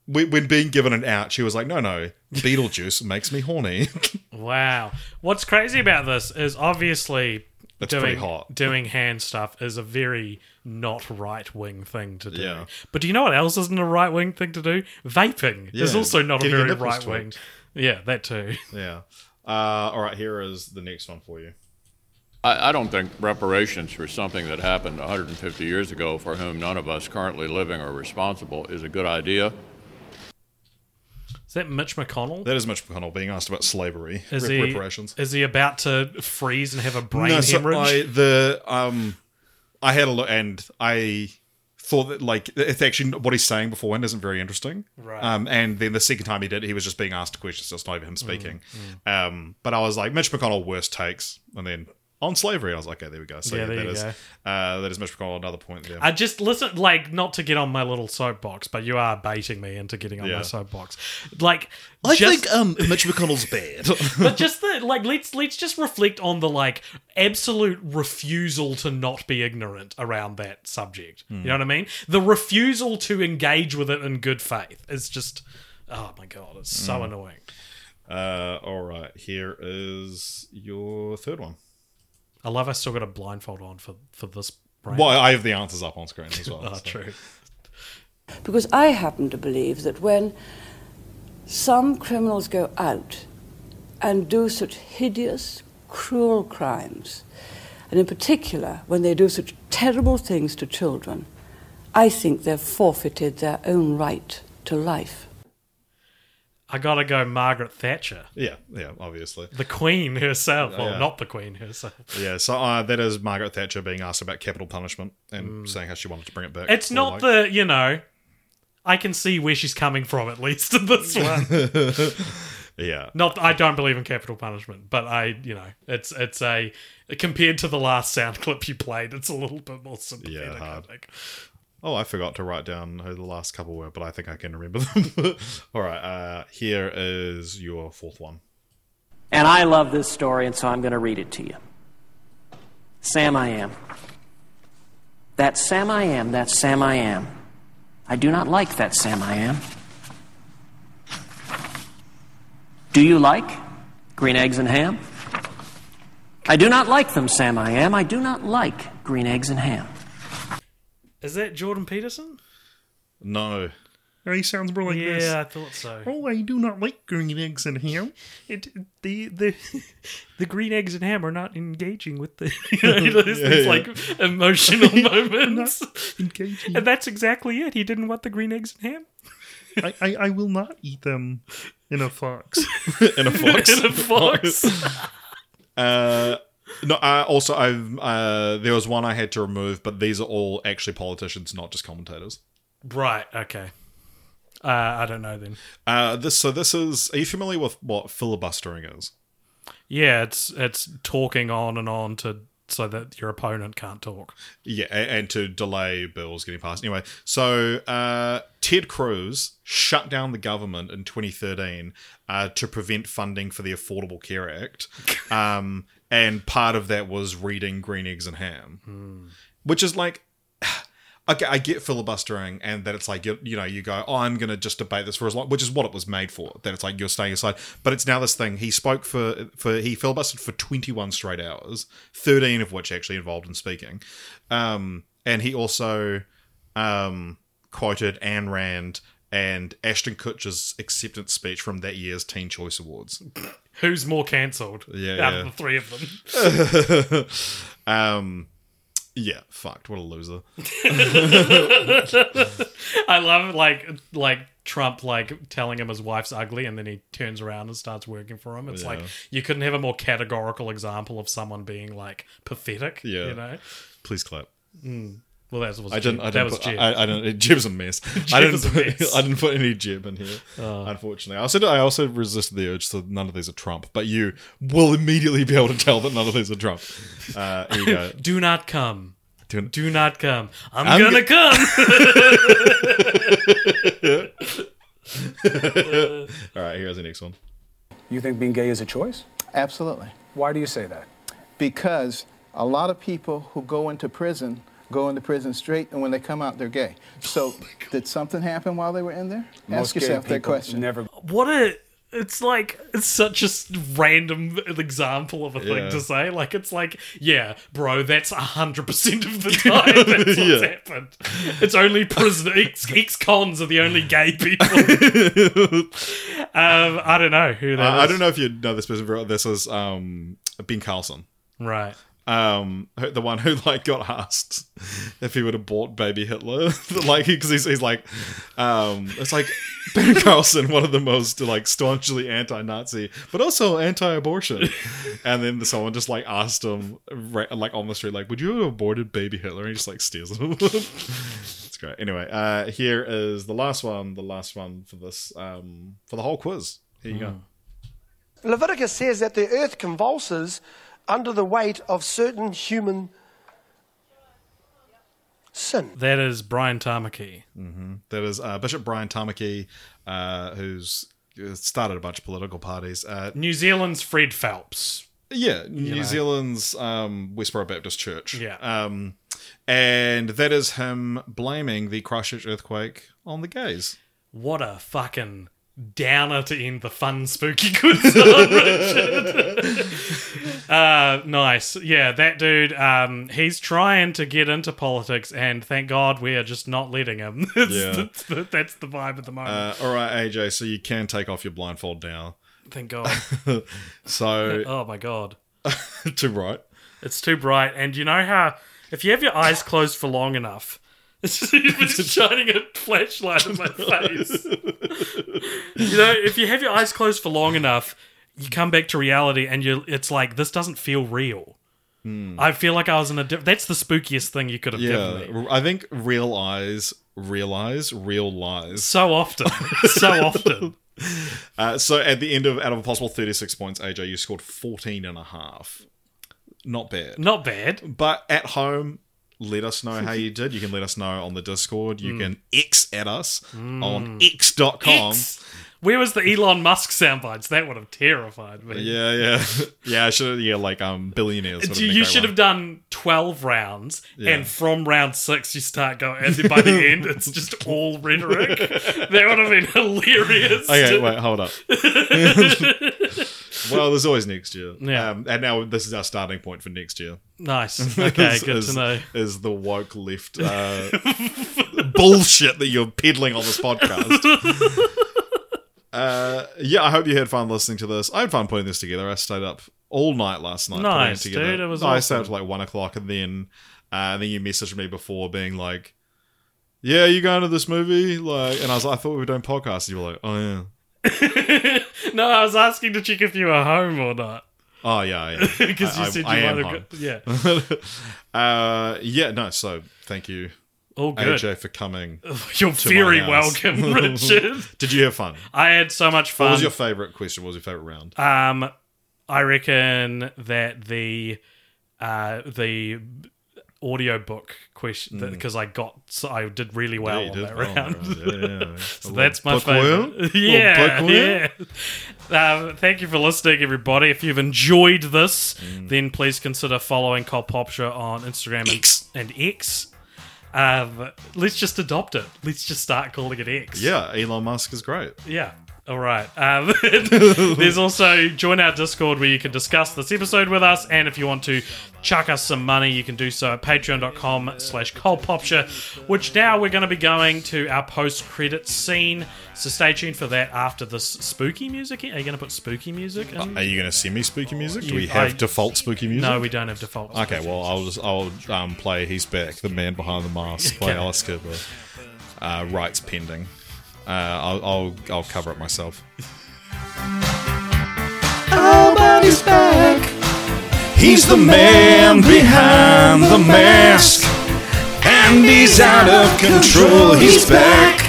When when being given an out, she was like, "No, no, Beetlejuice makes me horny." Wow. What's crazy about this is obviously It's doing pretty hot. doing hand stuff is a very not right wing thing to do. Yeah. But do you know what else isn't a right wing thing to do? Vaping is also not a getting your very right wing. tweaked. Yeah, that too. yeah. Uh, all right, here is the next one for you. I, I don't think reparations for something that happened 150 years ago for whom none of us currently living are responsible is a good idea. Is that Mitch McConnell? That is Mitch McConnell being asked about slavery Is rep- he reparations. is he about to freeze and have a brain No, so hemorrhage? I, the um, I had a look, and I thought that like it's actually what he's saying beforehand isn't very interesting. Right. Um, and then the second time he did, he was just being asked questions. So it's not even him speaking. Um, but I was like, Mitch McConnell worst takes, and then on slavery. I was like, okay, there we go. So Yeah, yeah, there that you is go. uh, that is Mitch McConnell. Another point there. I just listen, like, not to get on my little soapbox, but you are baiting me into getting on Yeah. my soapbox. Like, I just- think um, Mitch McConnell's bad. but just the like, let's let's just reflect on the like absolute refusal to not be ignorant around that subject. Hmm. You know what I mean? The refusal to engage with it in good faith is just, oh my god, it's so Hmm. annoying. Uh, all right, here is your third one. I love I still got a blindfold on for for this. Brand. Well, I have the answers up on screen as well. oh, so. true. Because I happen to believe that when some criminals go out and do such hideous, cruel crimes, and in particular when they do such terrible things to children, I think they've forfeited their own right to life. I gotta go Margaret Thatcher. Yeah, yeah, obviously. The Queen herself. Well, Yeah. not the Queen herself. Yeah, so uh, that is Margaret Thatcher being asked about capital punishment and saying how she wanted to bring it back. Mm. It's not like- the, you know, I can see where she's coming from at least in this one. yeah. Not I don't believe in capital punishment, but I, you know, it's it's a compared to the last sound clip you played, it's a little bit more sympathetic. Yeah, I think. Oh, I forgot to write down who the last couple were, but I think I can remember them. All right, uh, here is your fourth one. And I love this story, and so I'm going to read it to you. Sam I am. That Sam I am, that Sam I am. I do not like that Sam I am. Do you like green eggs and ham? I do not like them, Sam I am. I do not like green eggs and ham. Is that Jordan Peterson? No. He sounds more like yeah, this. I thought so. Oh, I do not like green eggs and ham. It, the the the green eggs and ham are not engaging with the you know, there's Yeah, these yeah. like emotional moments. engaging. And that's exactly it. He didn't want the green eggs and ham. I, I, I will not eat them in a fox. in a fox. In a fox. uh, no. Uh, also, I've uh, there was one I had to remove, but these are all actually politicians, not just commentators. Right. Okay. Uh, I don't know then. Uh, this so this is. Are you familiar with what filibustering is? Yeah, it's it's talking on and on to so that your opponent can't talk. Yeah, and to delay bills getting passed. Anyway, so uh, Ted Cruz shut down the government in 2013 uh, to prevent funding for the Affordable Care Act, um, and part of that was reading Green Eggs and Ham, which is like. Okay, I get filibustering and that it's like you, you know you go oh I'm gonna just debate this for as long which is what it was made for that it's like you're staying aside. But it's now this thing he spoke for for he filibustered for 21 straight hours 13 of which actually involved in speaking. Um and he also um quoted Ayn Rand and Ashton Kutcher's acceptance speech from that year's Teen Choice Awards Who's more cancelled? Yeah, out yeah. of the three of them. um yeah fucked what a loser I love like like Trump like telling him his wife's ugly, and then he turns around and starts working for him. It's like you couldn't have a more categorical example of someone being like pathetic. Yeah. you know. please clap Mm. Well, that was I didn't. Jeb. I that didn't was put, Jeb. I, I didn't. Jeb's a mess. Jeb I didn't. a Put, mess. I didn't put any Jeb in here. Oh. Unfortunately, I also. I also resisted the urge. So none of these are Trump. But you will immediately be able to tell that none of these are Trump. Uh, here you go. Do not come. Do, Do not come. I'm, I'm gonna go- come. All right. Here's the next one. You think being gay is a choice? Absolutely. Why do you say that? Because a lot of people who go into prison go into prison straight, and when they come out, they're gay. So, did something happen while they were in there? Most Ask yourself that question. Never. what a it's like it's such a random example of a thing Yeah. to say like it's like yeah bro that's 100% of the time that's what's Yeah. happened it's only prison ex- ex-cons are the only gay people um i don't know who that Uh, I don't know if you know this person. very. This is um, Ben Carson. right Um, the one who like got asked if he would have bought Baby Hitler, like because he's, he's like, um, it's like Ben Carson, one of the most like staunchly anti-Nazi, but also anti-abortion. and then someone just like asked him, ra- like on the street, like, "Would you have aborted Baby Hitler?" And he just like stares at him. it's great. Anyway, uh, here is the last one, the last one for this, um, for the whole quiz. Here you go. Leviticus says that the earth convulses under the weight of certain human sin. That is Brian Tamaki. hmm That is uh, Bishop Brian Tamaki, uh, who's uh, started a bunch of political parties. Uh, New Zealand's Fred Phelps. Yeah, New know. Zealand's um, Westboro Baptist Church. Yeah. Um, and that is him blaming the Christchurch earthquake on the gays. What a fucking downer to end the fun, spooky good on, Richard. uh, nice. Yeah, that dude, um, he's trying to get into politics, and thank God we are just not letting him. It's- Yeah. that's, the, that's the vibe at the moment. Uh, all right, AJ, so you can take off your blindfold now. Thank God. so, oh my God. too bright. It's too bright. And you know how if you have your eyes closed for long enough, it's just shining a flashlight in my face. you know, if you have your eyes closed for long enough, you come back to reality and you it's like this doesn't feel real. I feel like I was in a diff- that's the spookiest thing you could have given me. Yeah, I think real eyes realize real lies. So often. so often. Uh, so at the end of out of a possible 36 points, AJ, you scored 14 and a half. Not bad. Not bad. But at home, let us know how you did. You can let us know on the Discord. You Mm. can X at us on Mm. x.com. X. Where was the Elon Musk soundbites? That would have terrified me. Yeah, yeah. yeah, I should have, yeah, like um billionaires. You, you should have done 12 rounds, Yeah. and from round six, you start going, and then by the end, it's just all rhetoric. that would have been hilarious. Okay, wait, hold up. Well, there's always next year. Yeah. Um, and now this is our starting point for next year. Nice. Okay, good to is, know. Is the woke left uh, bullshit that you're peddling on this podcast. Uh, yeah, I hope you had fun listening to this. I had fun putting this together. I stayed up all night last night. Nice, putting it together. dude, it was I stayed up awesome. till like one o'clock, and then uh, and then you messaged me before, being like, "Yeah, you going to this movie?" Like, and I was like, "I thought we were doing podcasts." And you were like, "Oh yeah." no, I was asking to check if you were home or not. Oh yeah, yeah. 'Cause you said you I might have got- yeah. uh, yeah. No. So thank you, All good. AJ, for coming. You're very welcome, Richard. Did you have fun? I had so much fun. What was your favorite question? What was your favorite round? Um, I reckon that the uh, the audio book question Mm. because I got so I did really well you on that well round. that. Yeah, yeah. so that's my favorite. Yeah, bookworm? yeah. Um, thank you for listening, everybody. If you've enjoyed this, Mm. then please consider following Cult Popture on Instagram and, and X. Um, let's just adopt it. Let's just start calling it X. Yeah, Elon Musk is great. Yeah. All right. Um, there's also join our Discord where you can discuss this episode with us, and if you want to chuck us some money, you can do so at patreon.com slash cultpopture, which now we're going to be going to our post-credit scene. So stay tuned for that after this spooky music. Are you going to put spooky music in? Are you going to send me spooky music? Do You- we have I- default spooky music? No, we don't have default Okay, well, I'll just I'll um, play "He's Back," the man behind the mask by Okay. Alice Cooper. Uh, rights pending. Uh, I'll, I'll I'll cover it myself. Body's back. He's the man behind the mask. And he's out of control, he's back.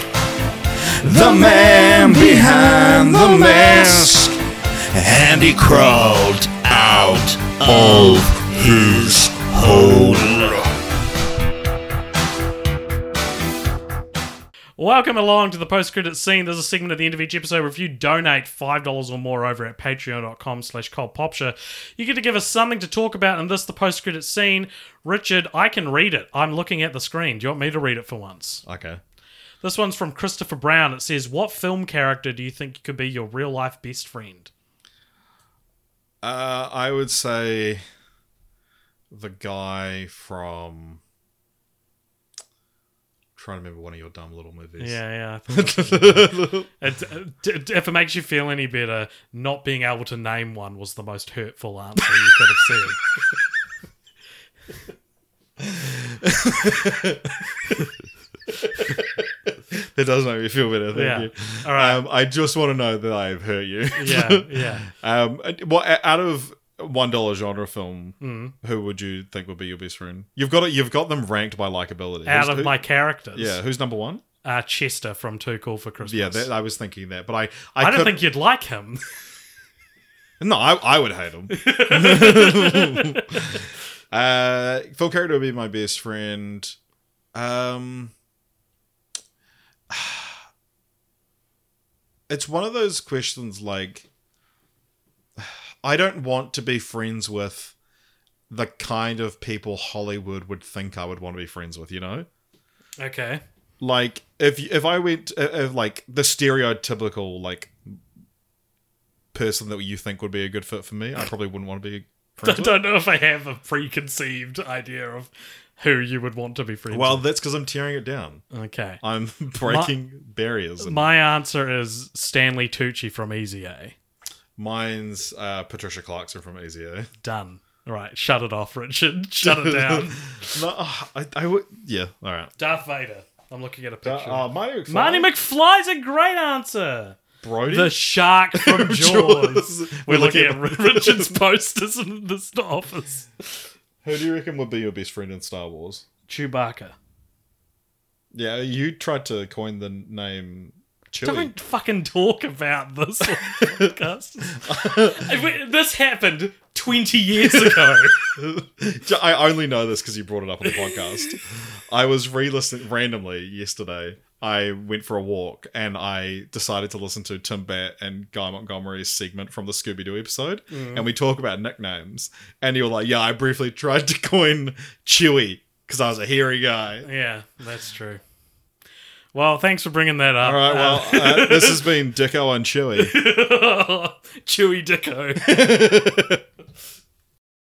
The man behind the mask. And he crawled out of his hole. Welcome along to the post-credit scene. There's a segment at the end of each episode where if you donate $5 or more over at patreon.com slash cultpopture, you get to give us something to talk about in this, the post-credit scene. Richard, I can read it. I'm looking at the screen. Do you want me to read it for once? Okay. This one's from Christopher Brown. It says, what film character do you think could be your real-life best friend? Uh, I would say the guy from. Trying to remember one of your dumb little movies. Yeah, yeah. It- it- if it makes you feel any better, not being able to name one was the most hurtful answer you could have said. that does make me feel better. Thank Yeah. you. All right. Um, I just want to know that I've hurt you. Yeah, yeah. um, well, out of one dollar genre film, Mm. who would you think would be your best friend? You've got it. You've got them ranked by likability. Out Who's- of who- my characters. Yeah, who's number one? Uh, Chester from Too Cool for Christmas. Yeah, that, I was thinking that, but I I, I, don't think you'd like him. No, I, I would hate him. uh, Phil character would be my best friend. Um, it's one of those questions like I don't want to be friends with the kind of people Hollywood would think I would want to be friends with, you know? Okay. Like if if I went uh, if like the stereotypical like person that you think would be a good fit for me, I probably wouldn't want to be I don't know if I have a preconceived idea of who you would want to be friends with. Well, with. that's because I'm tearing it down. Okay. I'm breaking barriers. and- My answer is Stanley Tucci from Easy A. Mine's uh, Patricia Clarkson from Easy A. Done. All right, shut it off, Richard. Shut it down. no, uh, I, I would. Yeah, all right. Darth Vader. I'm looking at a picture. Uh, Marty McFly. Marty McFly's a great answer. Brody? The shark from Jaws. Jaws. We're We're looking looking at at- Richard's posters in this office. Who do you reckon would be your best friend in Star Wars? Chewbacca. Yeah, you tried to coin the name Don't fucking talk about this podcast. this happened 20 years ago. I only know this because you brought it up on the podcast. I was re-listening randomly yesterday. I went for a walk and I decided to listen to Tim Batt and Guy Montgomery's segment from the Scooby Doo episode, Mm. and we talk about nicknames. And you were like, "Yeah, I briefly tried to coin Chewy because I was a hairy guy." yeah, that's true. Well, thanks for bringing that up. All right, well, uh, this has been Dicko and Chewy. Chewy Dicko.